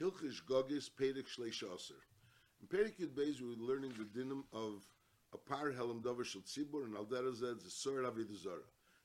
Hilchish Gogis Perik Shleish Aser. In Perik Yud Beis, we were learning the dinim of a par helam dover shel tzibur and aldera zed zesor avid zara.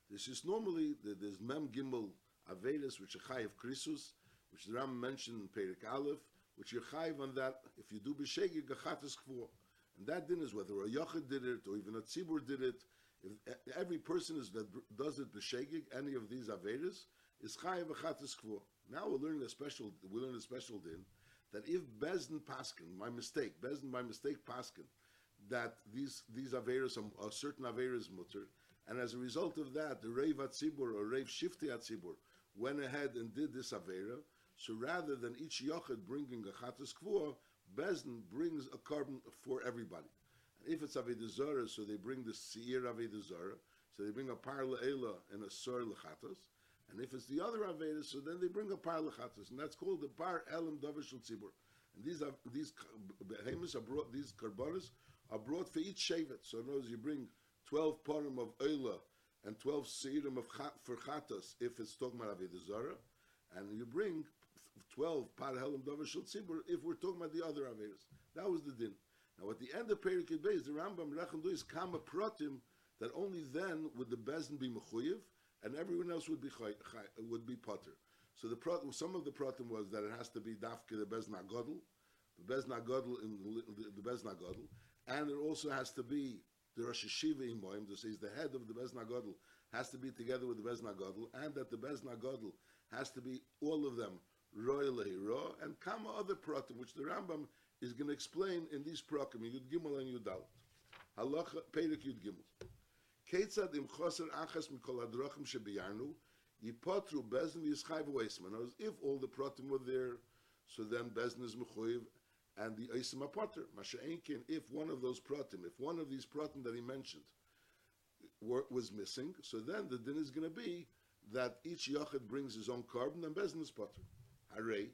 This is normally the, there's mem gimel avedas which are chayiv krisus, which the Ram mentioned in Perik Aleph, which you're chayiv on that if you do b'shegi gachatas kvuah. And that din is whether a yochid did it or even a tzibur did it. If e- every person is that does it b'shegig, any of these avedas, is chayiv gachatas kvuah. Now we're learning a special. We learn a special din that if Bezdin Paskin, my mistake, Bezdin by mistake Paskin, that these these averas are, are certain averas mutter, and as a result of that, the Reiv Atzibur or Reiv Shifti Atzibur went ahead and did this avera. So rather than each yochid bringing a chatas kvua, Bezdin brings a carbon for everybody. And if it's Aveda Zara, so they bring the Seir Aveda Zara, so they bring a par le'ela and a sor lechatas. And if it's the other Aveda, so then they bring a par lechatas, and that's called the par elam davishul tzibur. And these are these behemoths are brought, these karbonas are brought for each shevet. So in other words, you bring twelve parim of eila and twelve seirim of chat, for chatas if it's talking about Aveda Zara, and you bring 12 par helam davar shel tzibur if we're talking about the other avedas. That was the din. Now at the end of Perikid Beis, the Rambam Rechem is kama pratim that only then would the bezin be mechuyev and everyone else would be chay, chay, would be potter. So the prat, some of the pratim was that it has to be dafke the bezna godel, the bezna godel in the, the, bezna godel, and it also has to be the Rosh Hashiva imoim, that says the head of the bezna godel has to be together with the bezna godel, and that the bezna godel has to be all of them royal raw and kama other pratim, which the Rambam is going to explain in these prakim, Yud Gimel and Yud Dalet. Halacha Perek Yud Gimel. Ketzad im choser achas mikol shebiyarnu, yipotru bezin v'yischayv oisman. If all the pratim were there, so then bezin is mechuyev, and the oisim are potter. Masha'enkin, if one of those pratim, if one of these pratim that he mentioned were, was missing, so then the din is going to be that each yachid brings his own carbon and bezin is potter. Hare,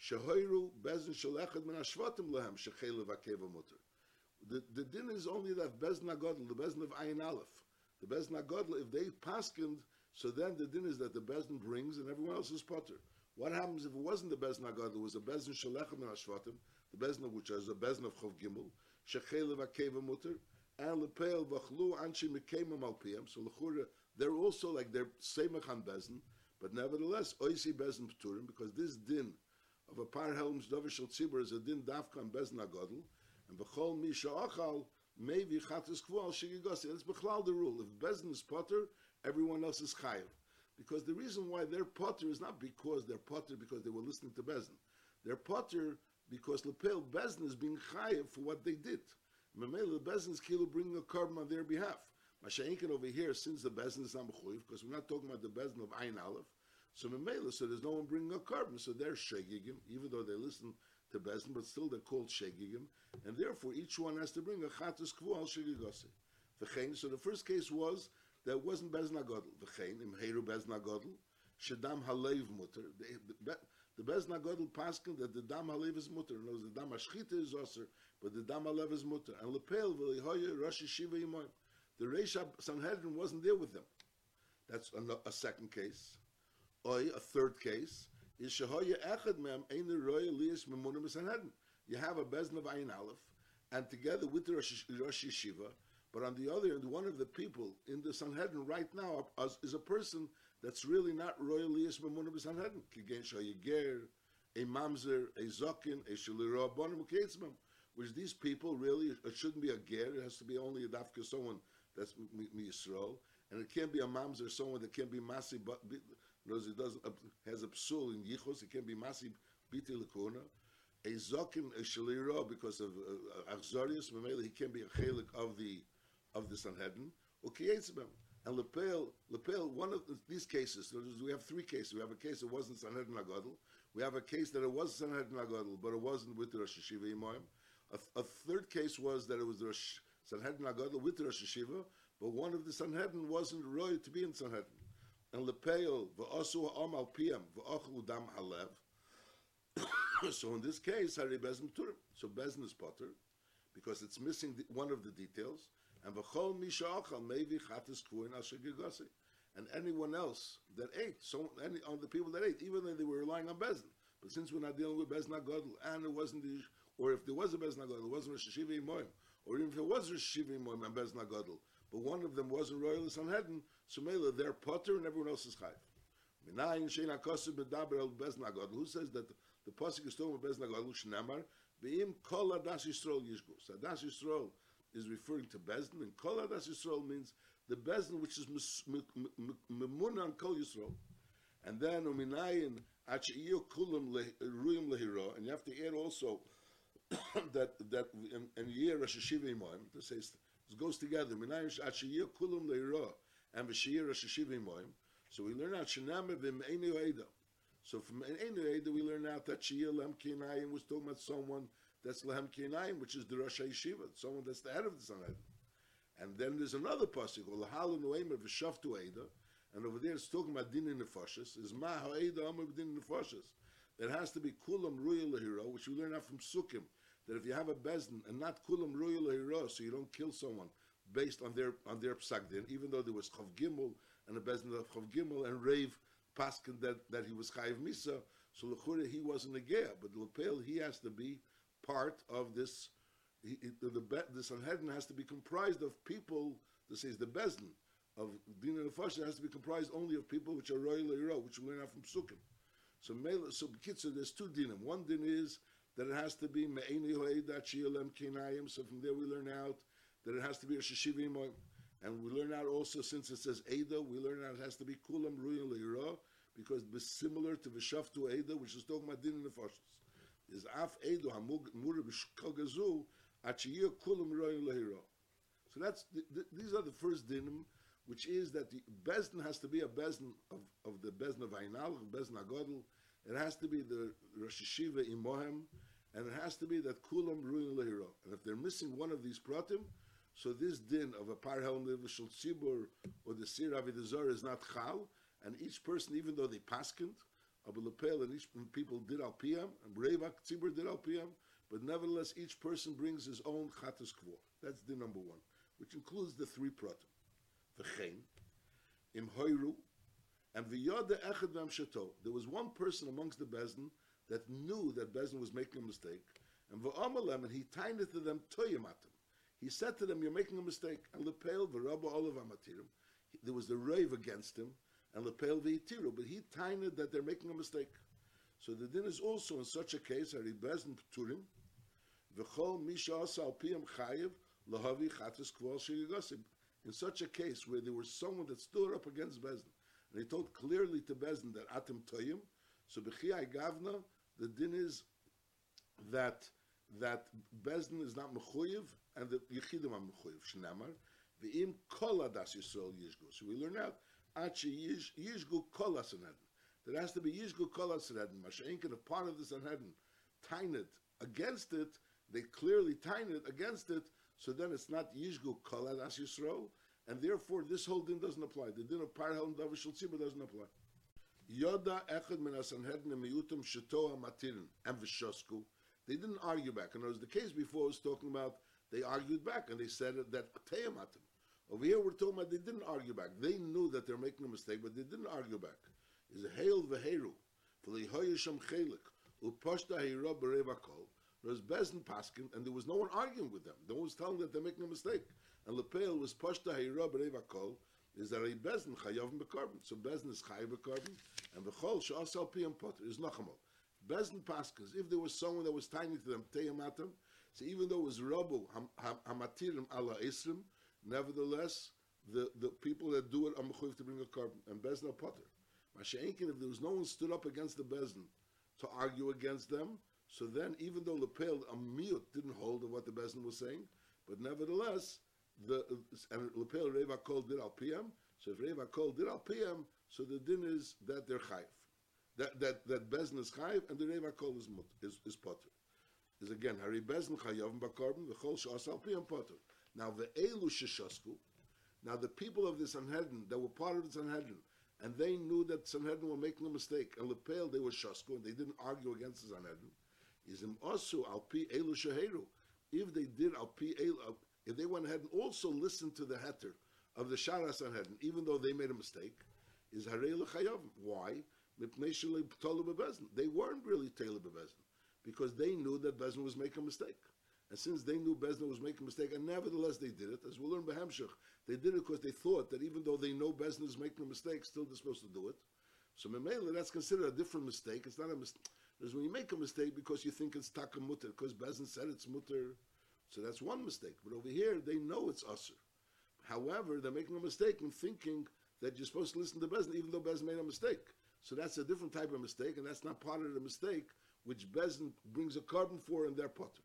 shehoiru bezin shalechad min lehem shechelev akeva mutter. The, the din is only that bezin agodl, the bezin of ayin aleph. The bezin agodl, if they paskind, so then the din is that the bezin brings and everyone else is potter. What happens if it wasn't the bezin agodl, it was a bezin shalechad min ashvatim, the bezin which is a bezin of chov gimel, shechelev akeva mutter, and lepel v'chlu anshi mekemam al piyam, so l'chura, they're also like they're semachan bezin, but nevertheless, oisi bezin pturim, because this din of a par helms dovishal tzibur is a din dafkan bezin agodl, and b'chol misha achal maybe chatas kvu al shigigasi. That's b'chlal the rule. If bezin is potter, everyone else is chayiv. Because the reason why they're potter is not because they're potter because they were listening to bezin. They're potter because lepel bezin is being chayiv for what they did. Mamela the bezin is kilo bringing a carbon on their behalf. Masha'inkin over here, since the bezin is not mechuyev, because we're not talking about the bezin of Ayin Aleph, so Mamela, so there's no one bringing a carbon, so they're shegigim, even though they listen to bezin, but still they're called shegigim, and therefore each one has to bring a chatus kvu al shegigose. V'chein, so the first case was that wasn't bezin agodl. V'chein, im heiru bezin agodl, shedam halev mutter. The, the, the bezin agodl paskin that the dam halev is mutter. Other words, the dam ashchita is osir, but the dam halev is mutter. And lepel v'lihoye rosh yeshiva imoim. The Reisha Sanhedrin wasn't there with them. That's a, a second case. Or a third case You have a Bezin of Ayin Aleph, and together with the Rosh, Rosh Yeshiva, but on the other end, one of the people in the Sanhedrin right now is a person that's really not Roya Lias Memunim Sanhedrin. Kigen Ger, a Mamzer, a Zokin, a Shalira Bonim. Which these people really, it shouldn't be a ger, it has to be only a dafka, someone that's Yisrael, and it can't be a mamzer, someone that can't be masi, but knows it doesn't has a psul in yichos, it can't be masi biti lekuna. A zokin a shalira because of uh, achzarius he can't be a chelik of the of the Sanhedrin. Ukiyeitzbem and lepel lepel. One of these cases, we have three cases. We have a case that wasn't Sanhedrin agadol. We have a case that it was Sanhedrin agadol, but it wasn't with the Rosh Hashiva Imoim. A, a third case was that it was the Rosh Sanhedrin Agadol with the Rosh Hashiva, but one of the Sanhedrin wasn't roy to be in Sanhedrin. And Lepeil, v'asu ha'am al piyam, v'achlu dam halev. So in this case, Hari Bezin Turim. So Bezin is potter, because it's missing the, one of the details. And v'chol misha achal, maybe chatis kvuin asher. And anyone else that ate, so any on the people that ate, even though they were relying on Bezin, But since we're not dealing with Bezna Godel, and it wasn't the, or if there was a Bezna Godel, it wasn't Rosh Hashiva Imoim, or even if it was Rosh Hashiva Imoim and Bezna Godel, but one of them wasn't Royal Sanhedrin, so Mela, they're Potter and everyone else is Chayv. Minayin Shein HaKosib Medaber El Bezna Godel. Who says that the, Pasuk is talking about Bezna Godel? Shnamar, Be'im Kol Adas Yisrael Yishgu. So Adas Yisrael is referring to Bezdin, and Kol Adas Yisrael means the Bezdin which is Memun on Kol Yisrael. And then Uminayin Achiyu Kulam Ruyim Lehiro, and you have to add also that that in year Rosh Hashiva Imoim, this says this goes together. And So we learn out. So from Meinu Eda we learn out that Shiyir Lem Kinayim was talking about someone that's Lehem Kinayim, which is the Rosh Hashiva, someone that's the head of the Sanhedrin. And then there's another pasuk, Olahalu Noema V'Shavtu Eda, and over there it's talking about din nefashis. Is ma ha'eda amar din nefashis. It has to be kulam ruya lahiro, which we learn out from sukkim. That if you have a bezin and not kulam ruya lahiro, so you don't kill someone based on their on their psak din, even though there was chav gimel and a bezin of chav gimel and rave paskin that that he was chayiv misa, so lechura he wasn't a gear, but lepel he has to be part of this. He, the, the, the Sanhedrin has to be comprised of people. This is the bezin of din and has to be comprised only of people which are royal or which we learn out from sukkim. So so kitzer, there's two dinim. One din is that it has to be me'eni ho'edat shi'alem kinayim. So from there we learn out that it has to be a shishivim. And we learn out also, since it says Eda, we learn out it has to be kulam ruyin le'ira, because it's similar to v'shaftu Eda, which is talking about din and nefashis. Is af Edo hamur b'shkagazu achiyah kulam ruyin le'ira. So that's the, the, these are the first dinim which is that the Bezdin has to be a Bezdin of, of the Bezdin of Ainal, Bezdin Agodl. It has to be the Rosh Hashiva Imohem, and it has to be that Kulam Ruin Lehiro. And if they're missing one of these pratim, so this din of a Parhel Nevishal Tzibur or the Sir Avidazor is not Chal, and each person, even though they paskind, Abu Lepel and each people did Al Piyam, and Revak Tzibur did Al Piyam, but nevertheless each person brings his own Chatas Kvo. That's din number one, which includes the three pratim v'chein im hoiru and v'yoda echad v'amshato. There was one person amongst the Bezdin that knew that Bezdin was making a mistake, and v'amalem, and he tied it to them toyamatim. He said to them, "You're making a mistake." And lepel v'rabba olav amatirim. There was the rave against him, and lepel v'itiru, but he tied it that they're making a mistake. So the din is also in such a case, Ari Bezdin pturim, v'chol misha asal piyam chayiv lahavi chatas kval shigasim in such a case where there was someone that stood up against Bezdin, he told clearly to Bezdin that Atim Toyim, so Bechiyai Gavna, the din is that that Bezdin is not Mechuyev, and the Yechidim are Mechuyev, Shnamar, V'im Kol Adas Yisrael Yishgu. So we learn out, Achi Yishgu Kol Asanedin. There has to be Yishgu Kol Asanedin. Masha'inkin, a part of the Sanhedrin, Tainet against it, they clearly Tainet against it, so then it's not Yishgu Kol As Yisrael, and therefore this whole din doesn't apply. The din of Parhel and Davishal Tzibur doesn't apply. Yoda Echad Min Asanhedrin Miyutim Shetoa Matirin and Vishosku. They didn't argue back. And was the case before was talking about they argued back and they said that Teyamatim. Over here we're talking about they didn't argue back. They knew that they're making a mistake, but they didn't argue back. Is a hail v'heru for the hoyisham chelik upashta hira berevakol was Bezdin Paskin, and there was no one arguing with them. No one was telling that they're making a mistake. And Lepel was Pashta Hayra B'Reva Kol, is that a Bezdin Chayav B'Karbin. So Bezdin is Chayav B'Karbin, and V'chol Sh'asal Piyam Potter is Nachamol. Bezdin Paskins, if there was someone that was tiny to them, Teyamatim, so even though it was Rabu, Hamatirim Allah Isrim, nevertheless, the, the people that do it are mechuyev to bring a carbon, and bezin Bezdin Potter. Masha'enkin, if there was no one stood up against the bezin to argue against them, so then, even though the Lepel Amiyut didn't hold of what the bezin was saying, but nevertheless, the and Lepel Reva Kol did al PM. So if Reva Kol did al PM, so the din is that they're chayv, that that that Bezdin is chayv, and the Reva Kol is is, is potter. Is again Hari Bezdin chayav b'karbon the Chol shas al PM potter. Now the Elu sheshasku. Now the people of the Sanhedrin that were part of the Sanhedrin, and they knew that Sanhedrin were making a mistake, and Lepel they were shasku, and they didn't argue against the Sanhedrin is im osu al pi elu sheheru. If they did al pi elu, if they went ahead and also listened to the heter of the Shara Sanhedrin, even though they made a mistake, is harei chayav. Why? They weren't really Taylor bebezin because they knew that Bezin was making a mistake. And since they knew Bezin was making a mistake, and nevertheless they did it, as we'll learn Behemshech, they did it because they thought that even though they know Bezin is making a mistake, still they're supposed to do it. So Memela, that's considered a different mistake. It's not a mistake. Because when you make a mistake because you think it's taka mutter, because Bezin said it's mutter, so that's one mistake. But over here, they know it's usher. However, they're making a mistake in thinking that you're supposed to listen to Bezin, even though Bezin made a mistake. So that's a different type of mistake, and that's not part of the mistake which Bezin brings a carbon for in their potter.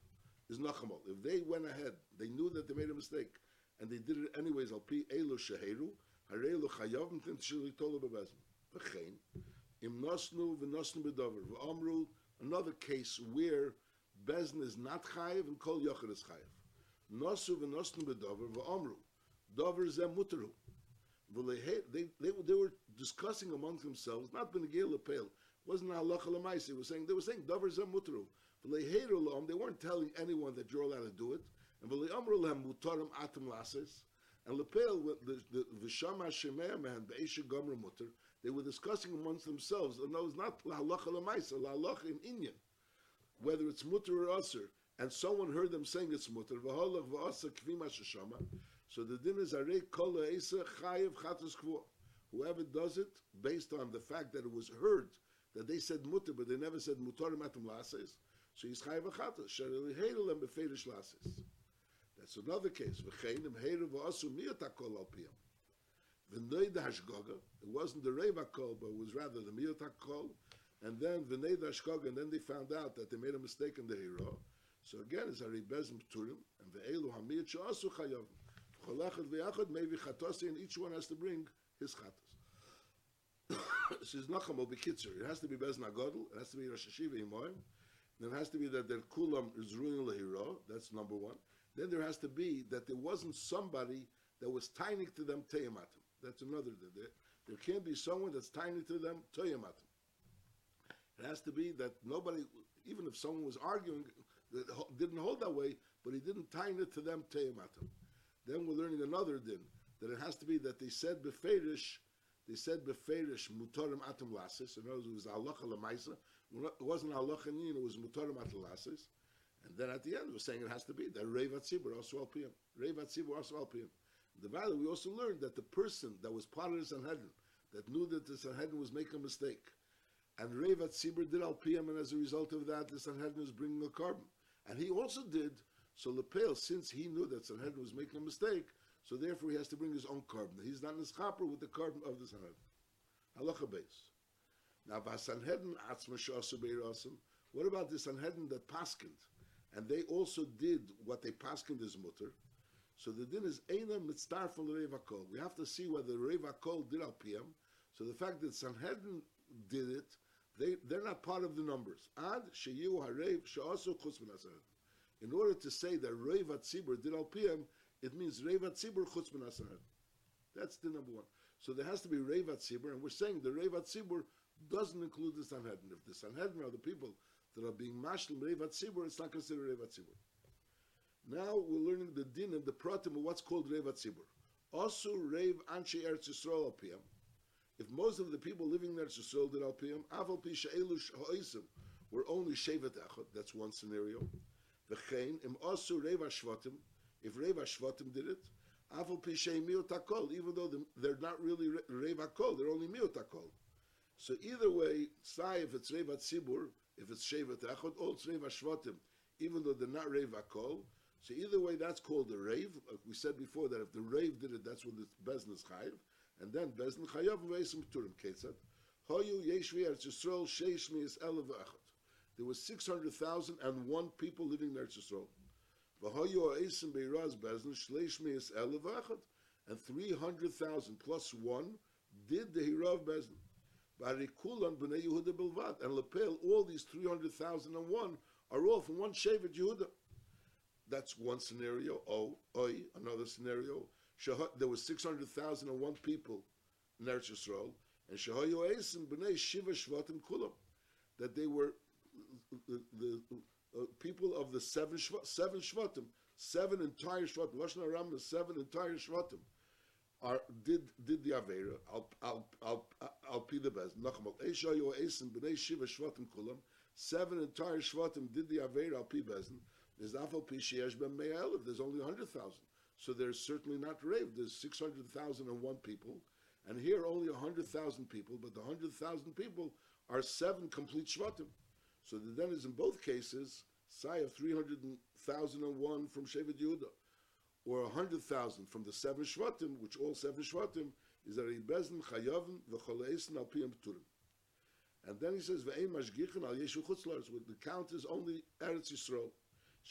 Is nachamol. If they went ahead, they knew that they made a mistake, and they did it anyways. Al pi elu sheheru, harelu chayavim tin tshili tolu bebezin. V'chein, im nosnu v'nosnu bedover. V'amru, another case where Bezin is not chayiv and kol yochid is chayiv. Nosu v'nosnu bedover v'amru. Dover zem mutaru. They, they, they were discussing amongst themselves, not benegil lepel, wasn't halacha lemaisi. It was saying they were saying davar zem mutru. They weren't telling anyone that you're allowed to do it. And v'le'amru lehem mutarim atum lasis. And lepel the v'shama shemeh man be'esha gomer mutter. They were discussing amongst themselves. And that was not halacha lemaisa, halacha in Inyan, whether it's mutter or aser. And someone heard them saying it's mutter. So the din is arei kol ha'esa chayev chatas kvuah. Whoever does it, based on the fact that it was heard that they said mutter, but they never said mutarim atum lases. So he's chayiv achatas. Shareli heidelem befedish lases. That's another case. V'chein im heiru v'asu miyata kol al piyam. V'nei da hashgoga. It wasn't the reva kol, but it was rather the miyata kol. And then v'nei da hashgoga, and then they found out that they made a mistake in the hero. So again, it's a bezim turim, and ve'elu hamiyat she'asu chayav. Cholachad v'yachad, maybe chatosi, and each one has to bring his chatas. Says Nacham be kitzer. It has to be Bez Nagodl. It has to be Rosh Hashiva Imoim. Then it has to be that their kulam is ruining lehiro. That's number one. Then there has to be that there wasn't somebody that was tiny to them teyamatim. That's another. There, there can't be someone that's tiny to them teyamatim. It has to be that nobody, even if someone was arguing, that didn't hold that way, but he didn't tie it to them. Then we're learning another din that it has to be that they said beferish they said beferish mutarim atum lasis. In other words, it was halacha lemaisa. It wasn't halacha nin, it was mutarim atum lasis. And then at the end, we're saying it has to be that Revat Tzibur also alpiyam. Revat Tzibur also alpiyam. The value we also learned that the person that was part of the Sanhedrin, that knew that the Sanhedrin was making a mistake, and Revat Tzibur did alpiyam, and as a result of that, the Sanhedrin was bringing a carbon. And he also did, so Lepel, since he knew that Sanhedrin was making a mistake, so therefore he has to bring his own carbon. He's not in nischaper with the carbon of the Sanhedrin. Halacha base. Now, Sanhedrin atzma. What about the Sanhedrin that paskind? And they also did what they paskind is mutter. So the din is Eina mitztar from the Reva We have to see whether the Reva Kol did al PM. So the fact that Sanhedrin did it, they, they're not part of the numbers. Ad sheyu harev she'asu chutz In order to say that Reva Tzibur did al it means Reva Tzibur chutz That's the number one. So there has to be Reva Tzibur, and we're saying the Reva Tzibur doesn't include the Sanhedrin. If the Sanhedrin are the people that are being mashlim Reva Tzibur, it's not considered Reva Tzibur. Now we're learning the din and the pratim of what's called Reva Tzibur. Also, Rev Anshe Eretz Yisrael Alpiyam. If most of the people living in Eretz Yisrael did Alpiyam, Aval Pi She'elu were only Shevet Echot, that's one scenario. V'chein, Im Also Reva Shvatim, if Reva Shvatim did it, Aval Pi HaKol, even though they're not really Reva Kol, they're only HaKol. So either way, say if it's Reva Tzibur, if it's Shevet Echot, or oh, it's Reva Shvatim, even though they're not Reva Kol, so either way, that's called a rave. Like we said before that if the rave did it, that's when the bezin is chayiv, and then bezin chayav veisim turim ketzad. Hoyu yeshvi eretz Yisrael sheish mi'is elev There was six hundred thousand and one people living in Eretz Yisrael. V'hoyu ha'esim beiraz bezin shleish mi'is elev and three hundred thousand plus one did the hirav bezin. Barikulan b'nei Yehuda bilvad and lepel all these three hundred thousand and one are all from one shevet Yehuda. That's one scenario. Oh, oi, another scenario. There were 600,001 people in Eretz Yisrael, and Shahayu Eisim b'nei Shiva Shvatim Kulam, that they were the, the uh, people of the seven shva, seven Shvatim, seven entire Shvatim, Lashon Aram, the seven entire Shvatim, are did did the Avera al al al pi the bez. Nachmal Esha yo Eisen b'nei shiva shvatim kulam. Seven entire shvatim did the avera pi bezin. There's afal pi sheyesh ben. There's only hundred thousand. So there's certainly not rave. There's six hundred thousand and one people, and here only hundred thousand people. But the hundred thousand people are seven complete shvatim. So the then is in both cases say of three hundred thousand and one from Shevet Yehuda, or a hundred thousand from the seven shvatim, which all seven shvatim is a bezin chayavim v'choleisen al piyam pturim. And then he says ve'ein mashgichin al yeshu chutzlars. The count is only Eretz Yisrael.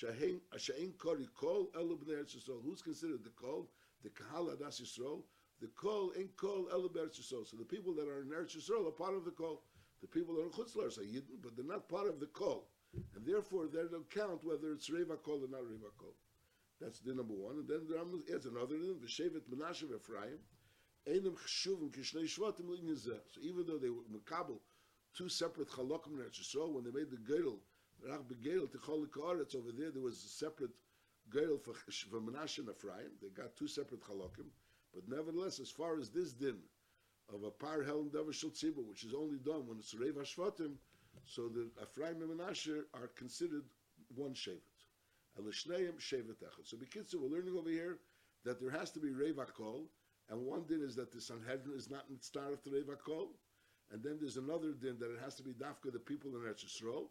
Kori kol elu bnei Yisrael. Who's considered the kol? The kahal adas Yisrael. The kol in kol elu b'Eretz Yisrael. So the people that are in Eretz Yisrael are part of the kol. The people that are in chutzlars are yidden, but they're not part of the kol, and therefore they don't count whether it's reva kol or not reva kol. That's the number one. And then the another v'shevet Menashe v'Ephraim. Einem chshuvim kishnei shvatim So even though they were makabel two separate chalokim in Yisrael, when they made the Geirel, Over there, there was a separate Geirel for, for Menashe and Ephraim. They got two separate chalokim. But nevertheless, as far as this din of a par helm davar shel tzibur, which is only done when it's Reiv Hashvatim, so the Ephraim and Menashe are considered one shevet. Elishneim shevet echad. So Bekitzer, we're learning over here that there has to be Reiv Hakol, and one din is that the Sanhedrin is not mitzvah to Reiv Hakol, and then there's another din that it has to be dafka the people in Eretz Yisrael,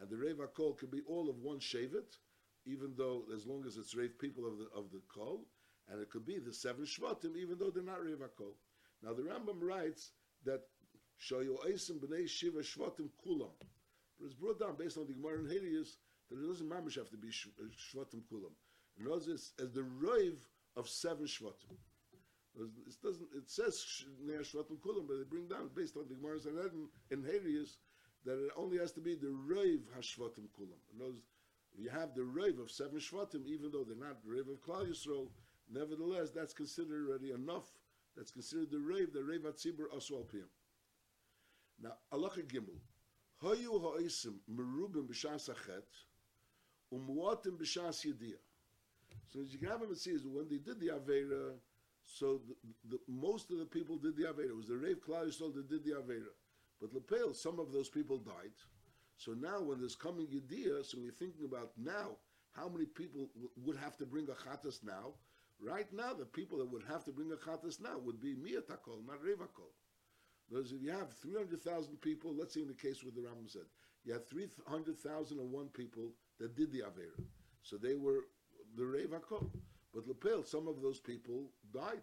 and the Reiv Hakol can be all of one shevet, even though as long as it's Reiv people of the of the Kol, and it could be the seven Shvatim, even though they're not Reiv Hakol. Now the Rambam writes that Shoyu Eisim b'nei Shiva Shvatim Kulam, but it's brought down based on the Gemara in Hades that it doesn't mamish have to be uh, Shvatim Kulam. In other words, as the Reiv of seven Shvatim. It doesn't. It says Shvatim Kulam, but they bring down based on the Gemara in Hades that it only has to be the Reiv Hashvatim Kulam. In words, you have the Reiv of seven Shvatim, even though they're not Reiv of Klal Yisrael. Nevertheless, that's considered already enough. That's considered the Reiv, the Reiv Atzibur Aswal Piyam. Now, Allah Gimel. Hayu ha'osim merubim b'shas achet, umuatim b'shas yediyah. So as you can have them see is when they did the Avera, so the, the, most of the people did the Avera. It was the Rav Klal Yisrael that did the Avera. But Lepel, some of those people died. So now when there's coming Yediyah, so we're thinking about now, how many people w- would have to bring a Chatas now? Right now, the people that would have to bring a Chatas now would be Miyatakol, not Revakol. Because if you have 300,000 people, let's say in the case with the Rambam said, you had 300,001 people that did the Avera. So they were the Revakol. But Lepel, some of those people died.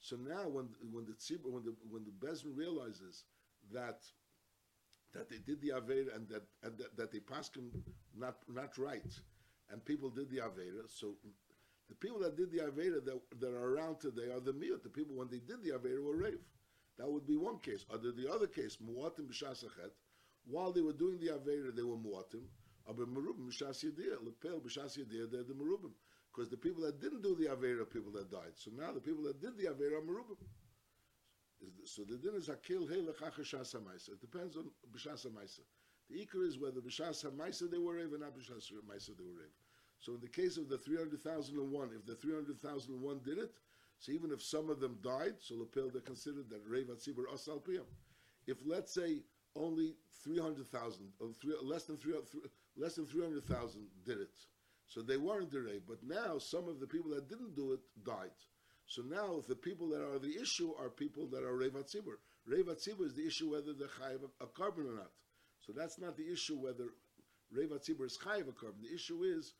So now, when when the tzibur, when the when the Bezin realizes that that they did the avera and that and that, that they passed him not not right, and people did the avera, so the people that did the avera that, that are around today are the miut. The people when they did the avera were rave. That would be one case. Other the other case, muatim b'shasachet, while they were doing the avera, they were muatim. Aber merubim b'shas they're the merubim because the people that didn't do the Avera people that died. So now the people that did the Avera are Merubim. So the din is Akil Hele Chachashas HaMaisa. It depends on B'Shas HaMaisa. The Iker is whether B'Shas HaMaisa they were Rev and not B'Shas HaMaisa they were Rev. So in the case of the 300,001, if the 300,001 did it, so even if some of them died, so Lepel they're considered that Rev Atzibur Asal Piyam. If let's say only 300,000, or uh, three, less than 300, less than 300,000 did it, so they weren't the Rev. But now some of the people that didn't do it died. So now the people that are the issue are people that are Rev Atzibur. Rev Atzibur is the issue whether they're Chayiv a carbon or not. So that's not the issue whether Rev Atzibur is Chayiv a carbon. The issue is,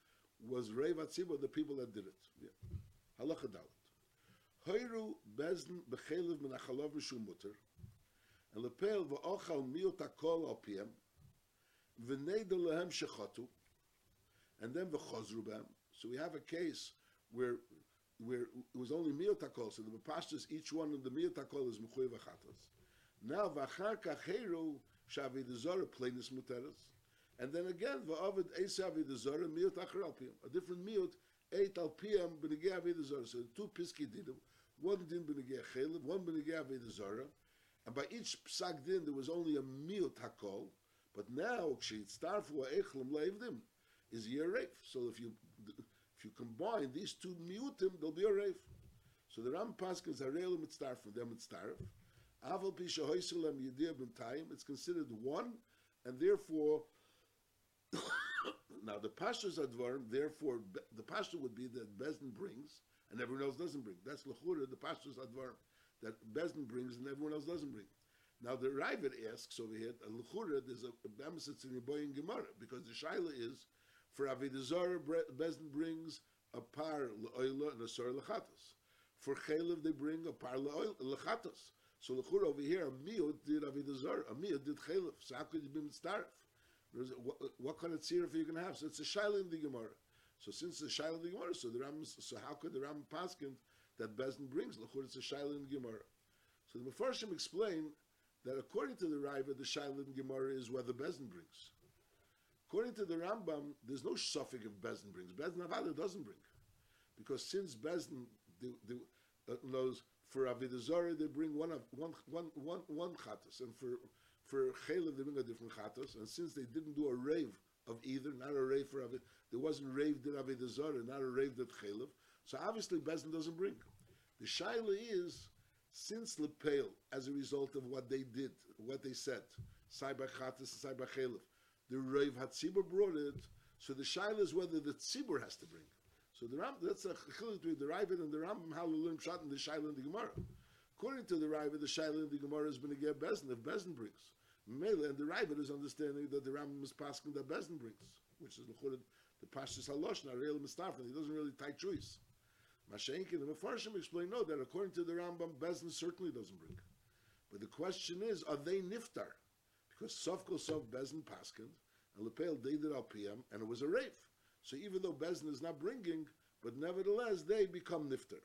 was Rev Atzibur the people that did it? Halacha Dalit. Hoiru bezn bechelev min achalov mishum mutter. And v'ochal miot akol al. V'neidel lehem shechatu and then the chazrubam. So we have a case where where it was only miyotakol, so the pastors each one of the miyotakol is mechuy v'chatas. Now v'achar kacheru shavi dezora plainis muteres, and then again v'avid esavi dezora miyot achar alpiyam, a different miyot eight alpiyam b'negei avi dezora. So two piski dinim, one din b'negei chelev, one b'negei avi dezora, and by each psak din there was only a miyot hakol. But now, kshitztarfu ha'echlim leivdim, is a reif. So if you if you combine these two miutim, there'll be a reif. So the Ram Paskins are real mitzvah from them mitzvah, Aval Pisha Hoisulem Yedir B'Tayim, it's considered one, and therefore, now the Pashas Advarim, therefore, the Pasha would be that Bezdin brings, and everyone else doesn't bring. That's Lechura, the Pashas Advarim, that Bezdin brings and everyone else doesn't bring. Now the Ravid asks over here, Lechura, there's a Bamisitz in Yeboyin Gemara, because the Shaila is, for Avedazara, Bezdin brings a par le'oila and a sor lechatos. For Chalev, they bring a par lechatos. So Lechura over here, a miut did Avedazara, a miut did Chalev. So how could you be mitzdaref? There's What, what kind of tzirif are you going to have? So it's a Shaila in the Gemara. So since a Shaila in the Gemara, so the Ram, so how could the Ram paskin that Bezdin brings? Lechura, it's a Shaila in the Gemara. So the Mefarshim explain that according to the Raiva, the Shaila in the Gemara is whether Bezdin brings. According to the Rambam, there's no suffix of Bezdin brings. Bezdin Avada doesn't bring. Because since Bezdin, uh, knows, for Avidazara, they bring one, one, one, one, one chatos, and for, for Chalev, they bring a different chatos, and since they didn't do a rave of either, not a rave for Avid, there wasn't rave did Avidazara, not a rave did Chalev, so obviously Bezdin doesn't bring. The Shaila is, since Lepel, as a result of what they did, what they said, Saiba Chatas, Saiba Chalev, the Rav Hatzibur brought it, so the Shaila is whether the Tzibur has to bring. So the Ram, that's a chiluk between the Ravid and the Rambam, how to learn Pshat and the Shaila and the Gemara. According to the Ravid, the Shaila and the Gemara is going to get Bezin, if Bezin brings. Mele, and the Ravid is understanding that the Rambam is passing that Bezin brings, which is the the Pashas Halosh, real Mustafan, he doesn't really tie choice. Mashenkin and Mefarshim explain, no, that according to the Rambam, Bezin certainly doesn't bring. But the question is, are they niftar? Because Sofko Sof Bezin Paskind, Lepel they did al PM, and it was a rave. So even though Bezin is not bringing, but nevertheless they become niftar.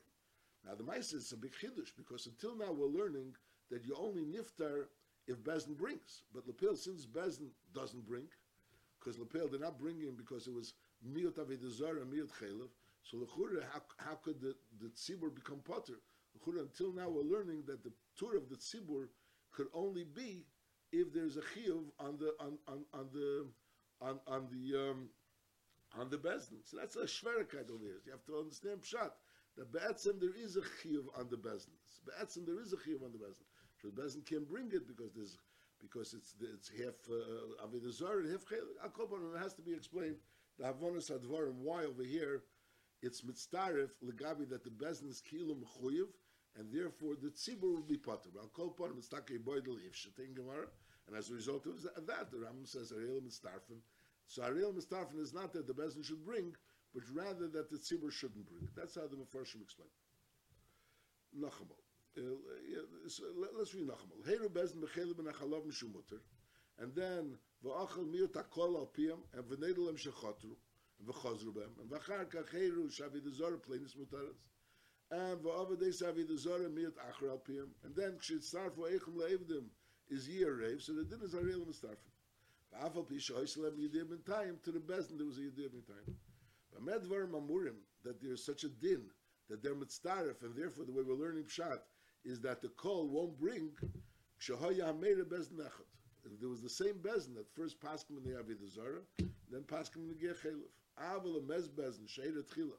Now the Maisa is a big chiddush because until now we're learning that you only niftar if Bezin brings. But Lepel, since Bezin doesn't bring, because Lepel they're not bringing because it was miut avedazar and miut chaylev. So lechura, how, how could the, the tzibur become potter? Lechura, until now we're learning that the tour of the tzibur could only be if there's a chiyuv on the on, on, on the on, on the um, on the bezdin. So that's a shverikite over here. You have to understand pshat. That be'etzim there is a chiyuv on the bezdin. Be'etzim there is a chiyuv on the bezdin. So the bezdin can't bring it because there's because it's it's half uh, avidazar and half. Al it has to be explained. The havonas advarim why over here it's mitzdarif legabi that the bezdin is kilu mechuyev and therefore the tzibur will be potter. Kol panim it's takei boidel if shetin gemara. And as a result of that, the Rambam says Ariel Mistarfin. So Ariel Mistarfin is not that the Bezin should bring, but rather that the Tzibur shouldn't bring. That's how the Mefarshim explain. Nachamal. Uh, so let, us read Nachamal. Heiru Bezin b'chelu b'nachalav mishumuter. And then, v'achal miut akol al piyam, and v'nedel em shechotru, v'chozru bem, and v'achar kach heiru shavidazor plenis mutaras. And v'avadei savidazor miut achar al piyam. And then, kshitzarfu eichem le'evdim, is year rave, so the din is Ariel Mustarfim. Afal Pisha Oislem Yedim in time, to the Bezdin there was a Yedim in time. But Medvar Mamurim, that there's such a din, that they're Mitzdarif, and therefore the way we're learning Pshat is that the call won't bring Kshahoya Hameira Bezdin Echad. If there was the same Bezdin that first Paskim in the Avidah Zara, then Paskim in the Ger Chelev. Aval a Mez Bezdin, Sheira Tchila.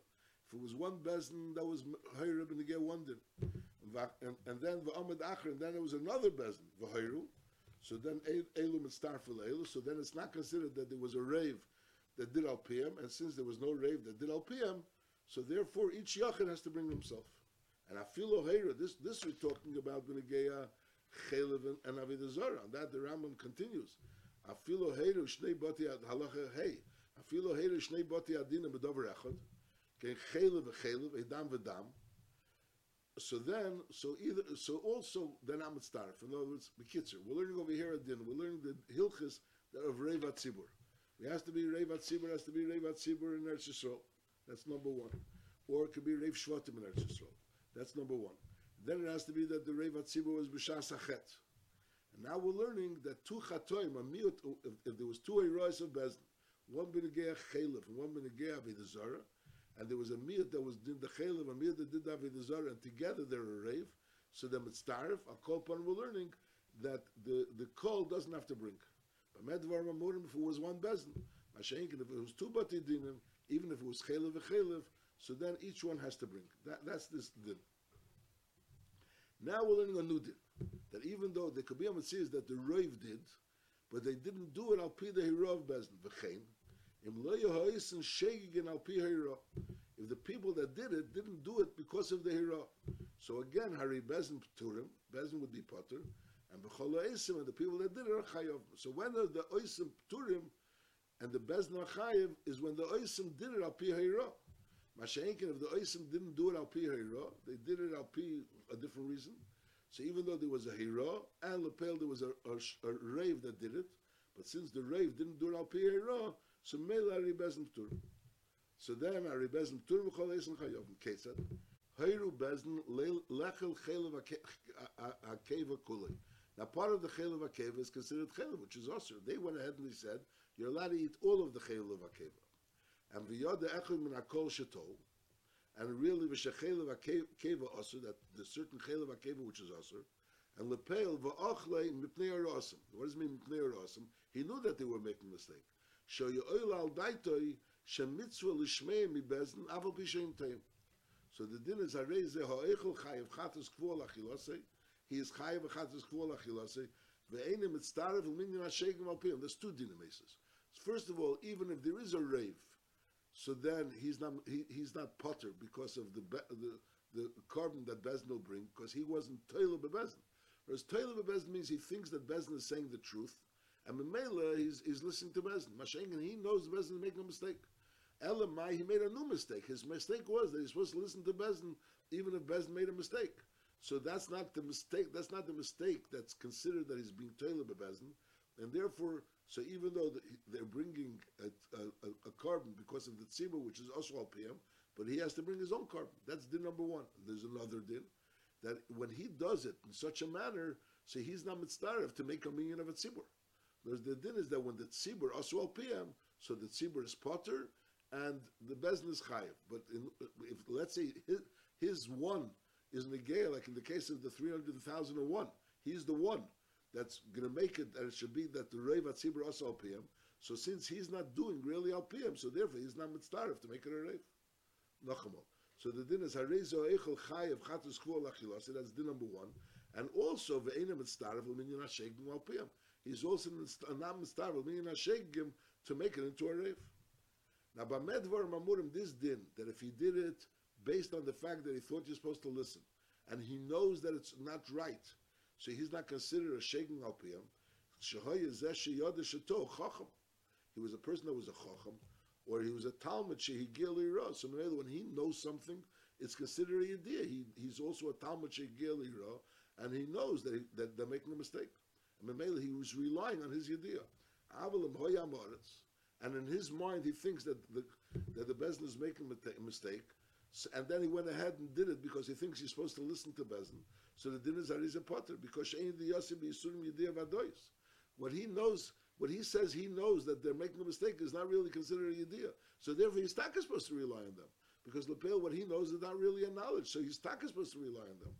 If it was one Bezdin that was Hayrib in the one din. And, and then v'amad acher, and then there was another bezin v'hayru. So then elu mitzdarfel elu. So then it's not considered that there was a rave that did al and since there was no rave that did al so therefore each yachid has to bring himself. And afilo hayra, this this we're talking about b'negeya chelev and avidazara. On that the Rambam continues. Afilo hayra shnei bati halacha hey. Afilo hayra shnei bati adinim b'dover echad. Ken chelev v'chelev edam v'dam so then, so either, so also, then I'm starf. In other words, Bekitzer, we're learning over here at dinner, we're learning the Hilchis of Revat Tzibur. It has to be Revat Tzibur, has to be Revat Tzibur in Eretz Yisrael. That's number one. Or it could be Rev Shvatim in Eretz Yisrael. That's number one. Then it has to be that the Revat Tzibur was B'Shas Achet. And now we're learning that two Chatoim, a if, if there was two Erois of Bezdin, one B'Negea Chelef and one B'Negea Avidazara, and there was a miyat that was did the chaylev, a miyat that did the avedazar, and together they're a rave. So then it's tarif. A kol pan we're learning that the the kol doesn't have to bring. But medvar mamurim if it was one bezin, mashenkin if it was two batidinim, even if it was chaylev and chaylev, so then each one has to bring. That that's this din. Now we're learning a new din. that even though there could be a mitzvah that the Rav did, but they didn't do it al pi the hira of V'chein, If the people that did it didn't do it because of the hira. So again, Hari Bezdin Pturim, Bezdin would be Potter, and B'chol Oisim, and the people that did it are Chayav. So when are the Oisim Pturim, and the Bezdin are is when the Oisim did it al pi hira. Masha'inkin, if the Oisim didn't do it al pi hira, they did it al pi a different reason. So even though there was a hira and lepel, there was a, a, a rave that did it, but since the rave didn't do it al hira, so mele ari bezin ptur. So then ari bezin ptur v'chol eisen chayovim kesed. Heiru bezin lechel chelev akeva kulei. Now part of the chelev akeva is considered chelev, which is also. They went ahead and they said, you're allowed to eat all of the chelev akeva. And v'yoda echel min akol shetol, and really v'shechelev akeva also, that the certain chelev akeva which is also, and lepel v'ochle mipnei arosim. What does it mean mipnei arosim? He knew that they were making a mistake. So the din is arei ze ha'echel chayev chatas kvuol achilosei. He is chayev chatas kvuol achilosei. Ve'enim mitztarev l'minyan ha'shegim al piyam. There's two dinameses. First of all, even if there is a rave, so then he's not he, he's not potter because of the the the carbon that Bezdin will bring because he wasn't Taylor Bezdin. Whereas Taylor Bezdin means he thinks that Bezdin is saying the truth, and Memela he's, he's listening to Bezdin. Mashengan he knows Bezdin is making a mistake. Elamai he made a new mistake. His mistake was that he's supposed to listen to Bezdin even if Bezdin made a mistake. So that's not the mistake. That's not the mistake that's considered that he's being Taylor Bezdin, and therefore so even though they're bringing a, a, a carbon because of the tzibur, which is also al but he has to bring his own carbon. That's din number one. There's another din that when he does it in such a manner, so he's not mitzvah to make a million of a tzibur. There's the din is that when the tzibur also al PM, so the tzibur is potter and the bezin is chayiv. But in, if let's say his, his one is negay, like in the case of the three hundred thousand and one, he's the one that's going to make it that it should be that the Reiv Atzibur also al PM. So since he's not doing really al so therefore he's not mitzvah to make it a Reiv. Nachamol. So the din is Harezo Eichel Chayev Chatus Kvuol Achilas. So that's din number one. And also ve'ena mitzvah l'minyan hashegim al PM. He's also not meaning l'minyan hashegim to make it into a Reiv. Now, Bamedvar Mamurim, this din, that if he did it based on the fact that he thought you're supposed to listen, and he knows that it's not right, so he's not considered a shaking al piyam. He was a person that was a chacham, or he was a talmud shehigil ira. So when he knows something, it's considered a idea. He, he's also a talmud shehigil ira, and he knows that, he, that they're making a mistake. And he was relying on his idea. And in his mind, he thinks that the that the Bezin is making a mistake, and then he went ahead and did it because he thinks he's supposed to listen to Bezin. So the din is Ariza Potter because. What he knows, what he says he knows that they're making a mistake is not really considered a Yediyah. So therefore his tak is supposed to rely on them. Because Lepel, what he knows is not really a knowledge. So his tak is supposed to rely on them.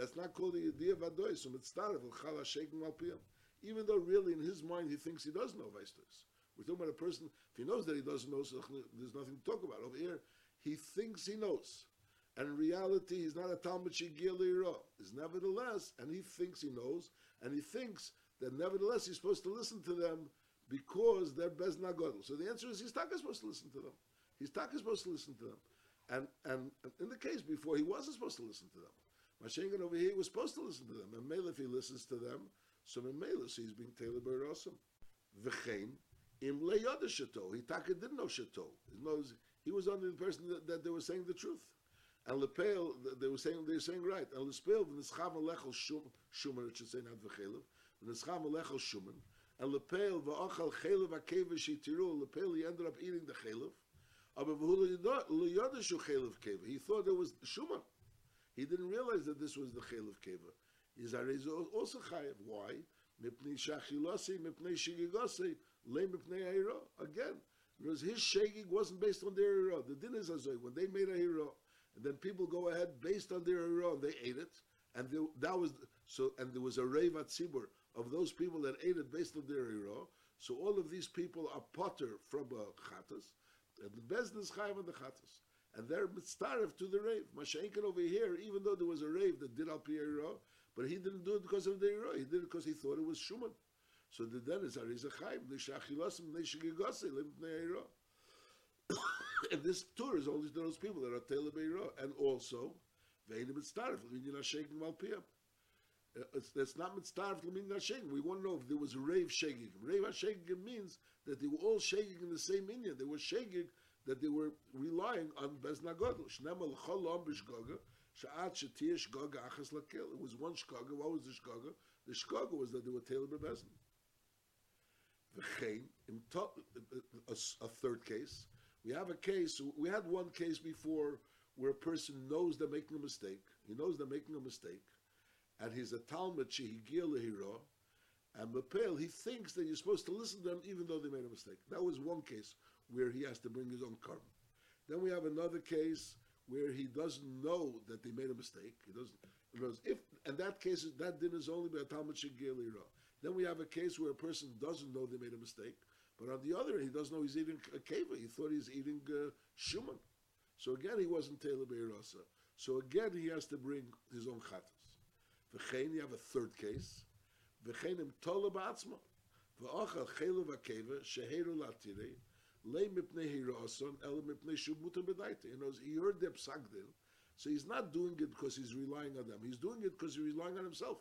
That's not called a Yediyah Vadois. So Mitztarev Chala Sheikh Malpiyam. Even though really in his mind he thinks he does know Vaistos. We're talking about a person, if he knows that he doesn't know, so there's nothing to talk about. Over here, he thinks he knows. And in reality, he's not a Talmud Shigir Is nevertheless, and he thinks he knows, and he thinks that nevertheless he's supposed to listen to them because they're Bezna Godel. So the answer is he's not supposed to listen to them. He's not supposed to listen to them. And, and in the case before, he wasn't supposed to listen to them. Mashengan over here was supposed to listen to them. And Mele, if he listens to them, so Mele, so he's being tailored by Awesome. V'chein, im le'yoda shato. He taka didn't know shato. He was only the person that, that they were saying the truth. And lepel, they were saying they were saying right. And lepel v'nischam alechel shuman, it should say not v'chelev. V'nischam alechel shuman. And lepel v'achal chelev akev shitiru. Lepel he ended up eating the chelev. Aber liyadashu chelev keva. He thought it was shuman. He didn't realize that this was the chelev keva. He's also chayev. Why? Mipnei shachilasi, mipnei shigigasi, le mipnei ayra. Again, because his shagig wasn't based on their hero. The din is azoy. when they made a hero, and then people go ahead based on their hero and they ate it, and they, that was so. And there was a revat tzibur of those people that ate it based on their hero. So all of these people are potter from uh, a chatas, and the business chayv on the chatas, and they're mitzaref to the rave. Mashenkin over here, even though there was a rave that did al hero, but he didn't do it because of the Eira. He did it because he thought it was Shuman. So the then is Ariza Chaim, the Shachilasim, the Shigigase, Limtnei Eira. And this tour is only to those people that are Taylor Beira, and also, Veinim Mitztarif, Linyan HaShekin Malpiyam. Uh, It's, that's not to mean shaking. We want to know if there was a rave shaking. Rave shaking means that they were all shaking in the same Indian. They were shaking that they were relying on Bezna Godel. Shnema l'chol lo b'shgoga, sha'at shetir shgoga achas lakil. It was one shgoga. What was the shgoga? The shgoga was that they were tailor bebezna. V'chein, in a, third case, we have a case, we had one case before where a person knows they're making a mistake. He knows they're making a mistake and he's a Talmud Shehigil Lehiro, and Mapel, he thinks that you're supposed to listen to them even though they made a mistake. That was one case where he has to bring his own karma. Then we have another case where he doesn't know that they made a mistake. He doesn't. Knows if and that case that din is only by Talmud Shehigil Lehiro. Then we have a case where a person doesn't know they made a mistake, but on the other hand, he doesn't know he's eating a keva. He thought he's eating uh, shuman. So again, he wasn't Taylor Beirasa. So again, he has to bring his own chatas. V'chein, you have a third case. V'chein im tola ba'atzma. V'achal chelu v'akeva, sheheru latire, le mipnei hirason, el mipnei shub mutar b'daita. He knows, he heard their psagdin, so he's not doing it because he's relying on them. He's doing it because he's relying on himself.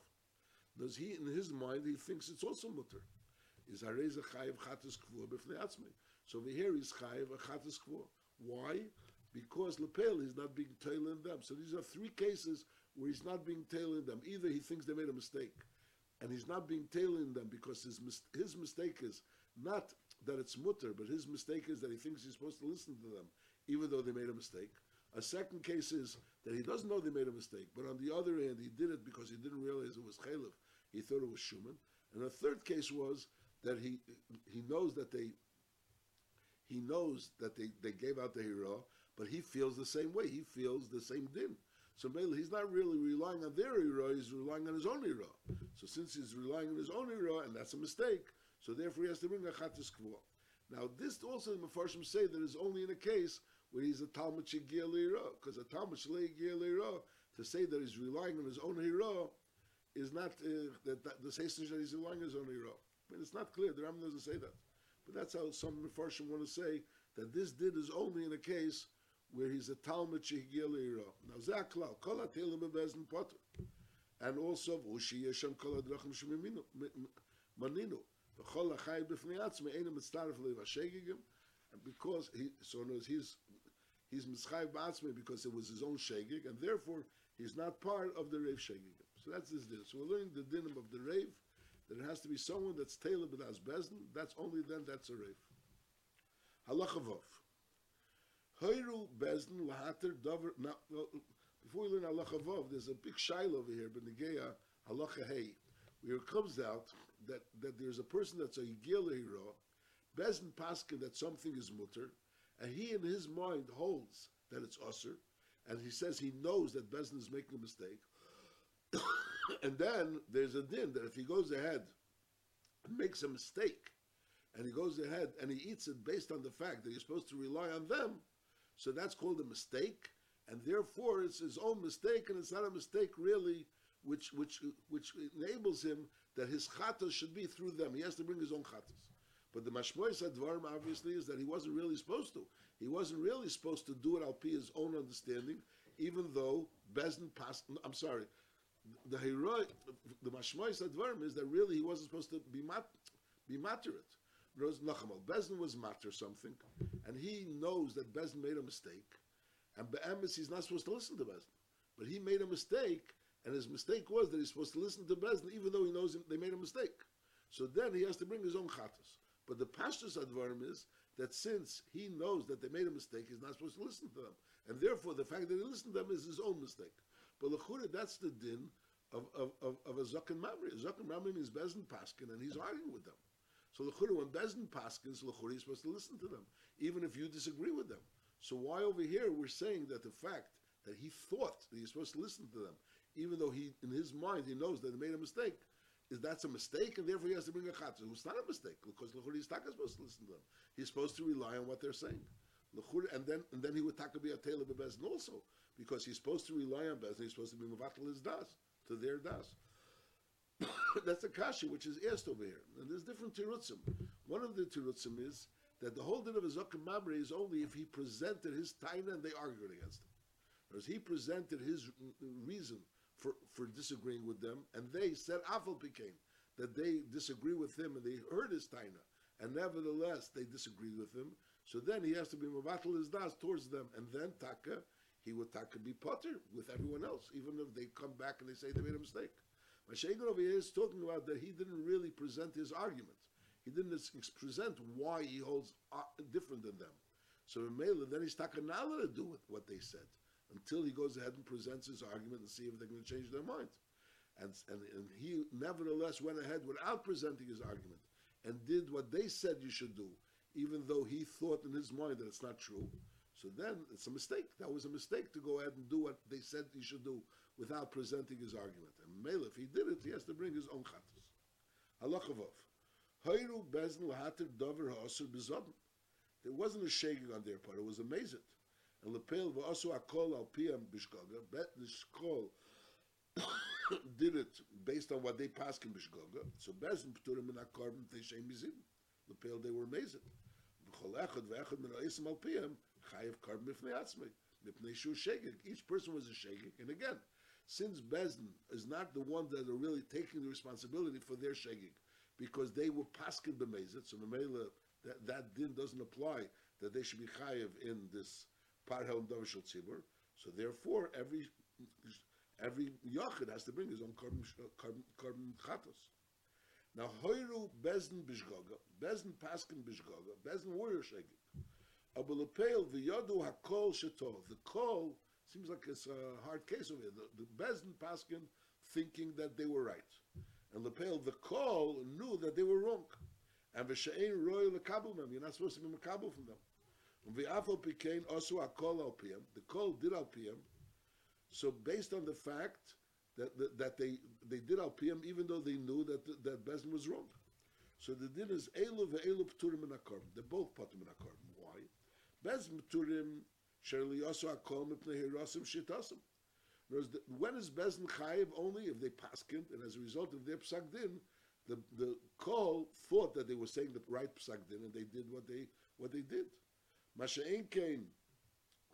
Does he, in his mind, he thinks it's also mutar. Is harei ze chayiv chatas kvua b'fnei atzmei. So over here he's chayiv a chatas kvua. Why? Because lepel is not being tailed in them. So these are three cases where he's not being tailored them. Either he thinks they made a mistake, and he's not being tailored them because his his mistake is not that it's mutter, but his mistake is that he thinks he's supposed to listen to them, even though they made a mistake. A second case is that he doesn't know they made a mistake, but on the other hand, he did it because he didn't realize it was chaylev. He thought it was shuman. And a third case was that he he knows that they he knows that they, they gave out the hero, but he feels the same way. He feels the same din. So Mele, he's not really relying on their hero, he's relying on his own hero. So since he's relying on his own hero, and that's a mistake, so therefore he has to bring a chatis kvo. Now this also the Mefarshim say that is only in a case where he's a Talmud Shegir Leira, because a Talmud Shegir Leira, to say that he's relying on his own hero, is not, uh, that, that the say that he's relying on his own hero. I mean, it's not clear, the Rambam doesn't say that. But that's how some Mefarshim want to say that this did is only in a case where he's a Talmud Shehigil Eira. Now Zakla, Kol HaTelim Bezin Potter. And also, V'ushi Yeshem Kol HaDrachim Shemiminu, Maninu. V'chol HaChai B'fnei Atzme, Einem Mitztaref Lev HaShegigim. And because he, so knows he's, he's Mitzchai B'atzme because it was his own Shegig, and therefore he's not part of the Rev Shegigim. So that's this din. So we're learning the dinim of the Rev, that it has to be someone that's Taylor B'das Bezin, that's only then that's a Rev. Halacha Vov. Hoiru Lahater Dover. Now, before we learn Halacha Vov, there's a big shail over here, Benegeya Halacha Hey, where it comes out that, that there's a person that's a Yigil hero, Bezdin Paskin that something is mutter, and he in his mind holds that it's usher, and he says he knows that Bezdin is making a mistake. and then there's a din that if he goes ahead and makes a mistake, and he goes ahead and he eats it based on the fact that he's supposed to rely on them, so that's called a mistake, and therefore it's his own mistake, and it's not a mistake really, which which which enables him that his chatas should be through them. He has to bring his own chatas. But the mashmois advarim obviously is that he wasn't really supposed to. He wasn't really supposed to do it al pi his own understanding, even though Bezdin passed. I'm sorry, the heroic, the mashmois advarim is that really he wasn't supposed to be mat, be. Rose Nachamal. Bezdin was matter something, and he knows that Bezdin made a mistake, and Be'emes he's not supposed to listen to Bezdin. But he made a mistake, and his mistake was that he's supposed to listen to Bezdin even though he knows they made a mistake. So then he has to bring his own chatas. But the pastor's advarim is that since he knows that they made a mistake, he's not supposed to listen to them. And therefore, the fact that he listened to them is his own mistake. But Lechura, that's the din of, of, of, of a Zakan Mamri. A Zakan Mamri means Bezdin Paskin, and he's arguing with them. So Lechura, when Bezdin Paskins, Lechura is supposed to listen to them, even if you disagree with them. So why over here we're saying that the fact that he thought that he's supposed to listen to them, even though he, in his mind, he knows that he made a mistake, is that's a mistake, and therefore he has to bring a chatzah. It's not a mistake because Lechura is supposed to listen to them. He's supposed to rely on what they're saying. Lechura, and then and then he would taka be a tailor Bezdin also because he's supposed to rely on Bezdin. He's supposed to be mevatel his das to their das. That's a kasha which is asked over here. And there's different tirutzim. One of the tirutzim is that the whole din of a Zakan Mamri is only if he presented his taina and they argued against him. Whereas he presented his reason for, for disagreeing with them, and they said Afal became that they disagree with him and they heard his taina, and nevertheless they disagreed with him. So then he has to be mavatal his das towards them, and then taka he would taka be potter with everyone else, even if they come back and they say they made a mistake. Mashiach over is talking about that he didn't really present his argument. He didn't present why he holds uh, different than them. So Mela, then he's takanala to do with what they said until he goes ahead and presents his argument and see if they're going to change their mind. And, and, and he nevertheless went ahead without presenting his argument and did what they said you should do, even though he thought in his mind that it's not true. So then it's a mistake. That was a mistake to go ahead and do what they said he should do without presenting his argument. And Mela, if he did it, he has to bring his own chatas. Halachavov. Hayru bezn lahatir dover ha'asur bezodin. There wasn't a shaking on their part. It was amazing. And lepel v'asu akol al piyam bishgaga. Bet the shkol did it based on what they passed in bishgaga. So bezn pturim in akarbim teishem mizim. Lepel they were amazing. V'chol echad v'echad min ha'isim al piyam chayiv karbim mifnei atzmei. Mipnei shu shegig. Each person was a shegig. And again, since Bezdin is not the one that are really taking the responsibility for their shegig, because they were paskin b'mezit, so Mamela, that, that din doesn't apply, that they should be chayiv in this and davashal tzibur. So therefore, every every yachid has to bring his own korban chatos. Now, hoiru bezin bishgoga, bezin paskin bishgoga, bezin warrior shegig. Abulepel v'yadu hakol shetov. The call seems like it's a hard case over here. The, the bezin paskin thinking that they were right and Lepel, the call knew that they were wrong. And V'she'ein roy lekabel them. You're not supposed to be makabel from them. And also a call al. The call did al. So based on the fact that, that, that they they did al even though they knew that that Bezin was wrong. So the din is elu ve'elu pturim in akarm. They're both patim in akarm. Why? Bezin pturim sherli also akol mipnei hirasim shitasim. When is Bezin Chayiv only if they paskin, and as a result of their psak din, the the call thought that they were saying the right psak din, and they did what they what they did. Masha'en came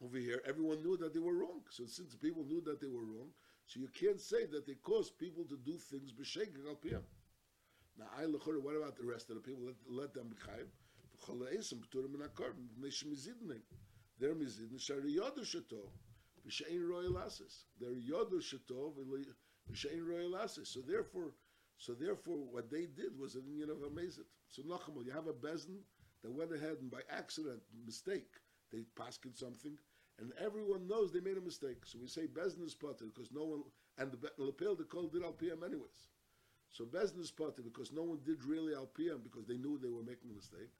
over here. Everyone knew that they were wrong. So since people knew that they were wrong, so you can't say that they caused people to do things b'sheking al. Now, I lechor. What about the rest of the people? Let, let them be chayiv. They're mizidin shari yodu shato. V'shein royal asis. They're yoder shetov v'shein royal asis. So therefore, so therefore, what they did was an union of amazing. So Nachamol, you have a bezin that went ahead and by accident, mistake, they passed something, and everyone knows they made a mistake. So we say bezin is potter because no one and the lapel the call did al pm anyways. So bezin is potter because no one did really al pm because they knew they were making a mistake.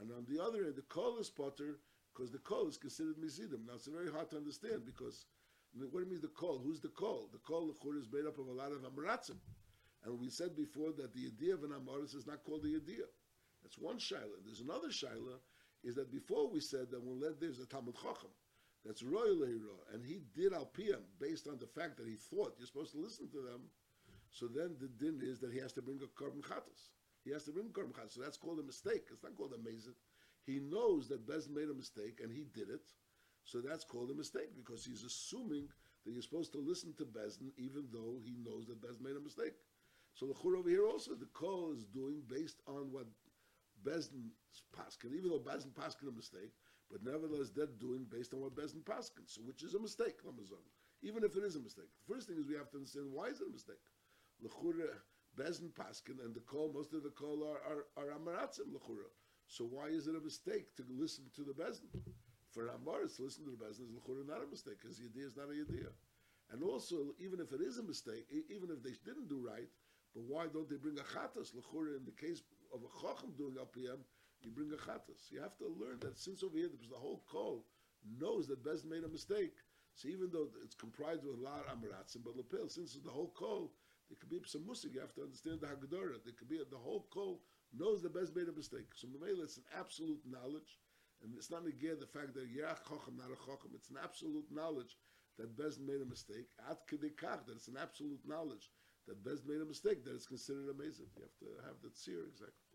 And on the other end, the call is potter because the call is considered mizidim. Now it's very hard to understand because what do you mean the call? Who's the call? The call the is made up of a lot of amaratzim. And we said before that the idea of an amaris is not called the idea. That's one shaila. There's another shaila, is that before we said that when led there's a Talmud Chacham, that's Roy Leiro, and he did al piyam based on the fact that he thought you're supposed to listen to them. So then the din is that he has to bring a korban chatas. He has to bring korban chatas. So that's called a mistake. It's not called a mazit. He knows that Bezin made a mistake and he did it. So that's called a mistake because he's assuming that you're supposed to listen to Bezin even though he knows that Bezin made a mistake. So the Chur over here also, the call is doing based on what Bezin's paskin, even though Bezin paskin a mistake, but nevertheless they're doing based on what Bezin paskin, so which is a mistake, Lamazon. Even if it is a mistake. The first thing is we have to understand why is it a mistake? L'chura, Bezin paskin, and the call, most of the call are, are, are amaratzim, l'chura. So why is it a mistake to listen to the Bezdin? For Amaris to listen to the Bezdin is not a mistake because the idea is not a idea. And also, even if it is a mistake, even if they didn't do right, but why don't they bring a chatas? L'chura, in the case of a chacham doing LPM, you bring a chatas. You have to learn that since over here, because the whole call knows that Bez made a mistake. So even though it's comprised with a lot of amaratzim, but lapel, since it's the whole call, there could be some musik. You have to understand the Haggadah. There could be the whole call knows the Bez made a mistake. So Mamela, it's an absolute knowledge, and it's not again the fact that Yerach Chacham, not a Chacham. It's an absolute knowledge that Bez made a mistake. At Kedekach, that it's an absolute knowledge that Bez made a mistake, that it's considered amazing. You have to have that seer exactly.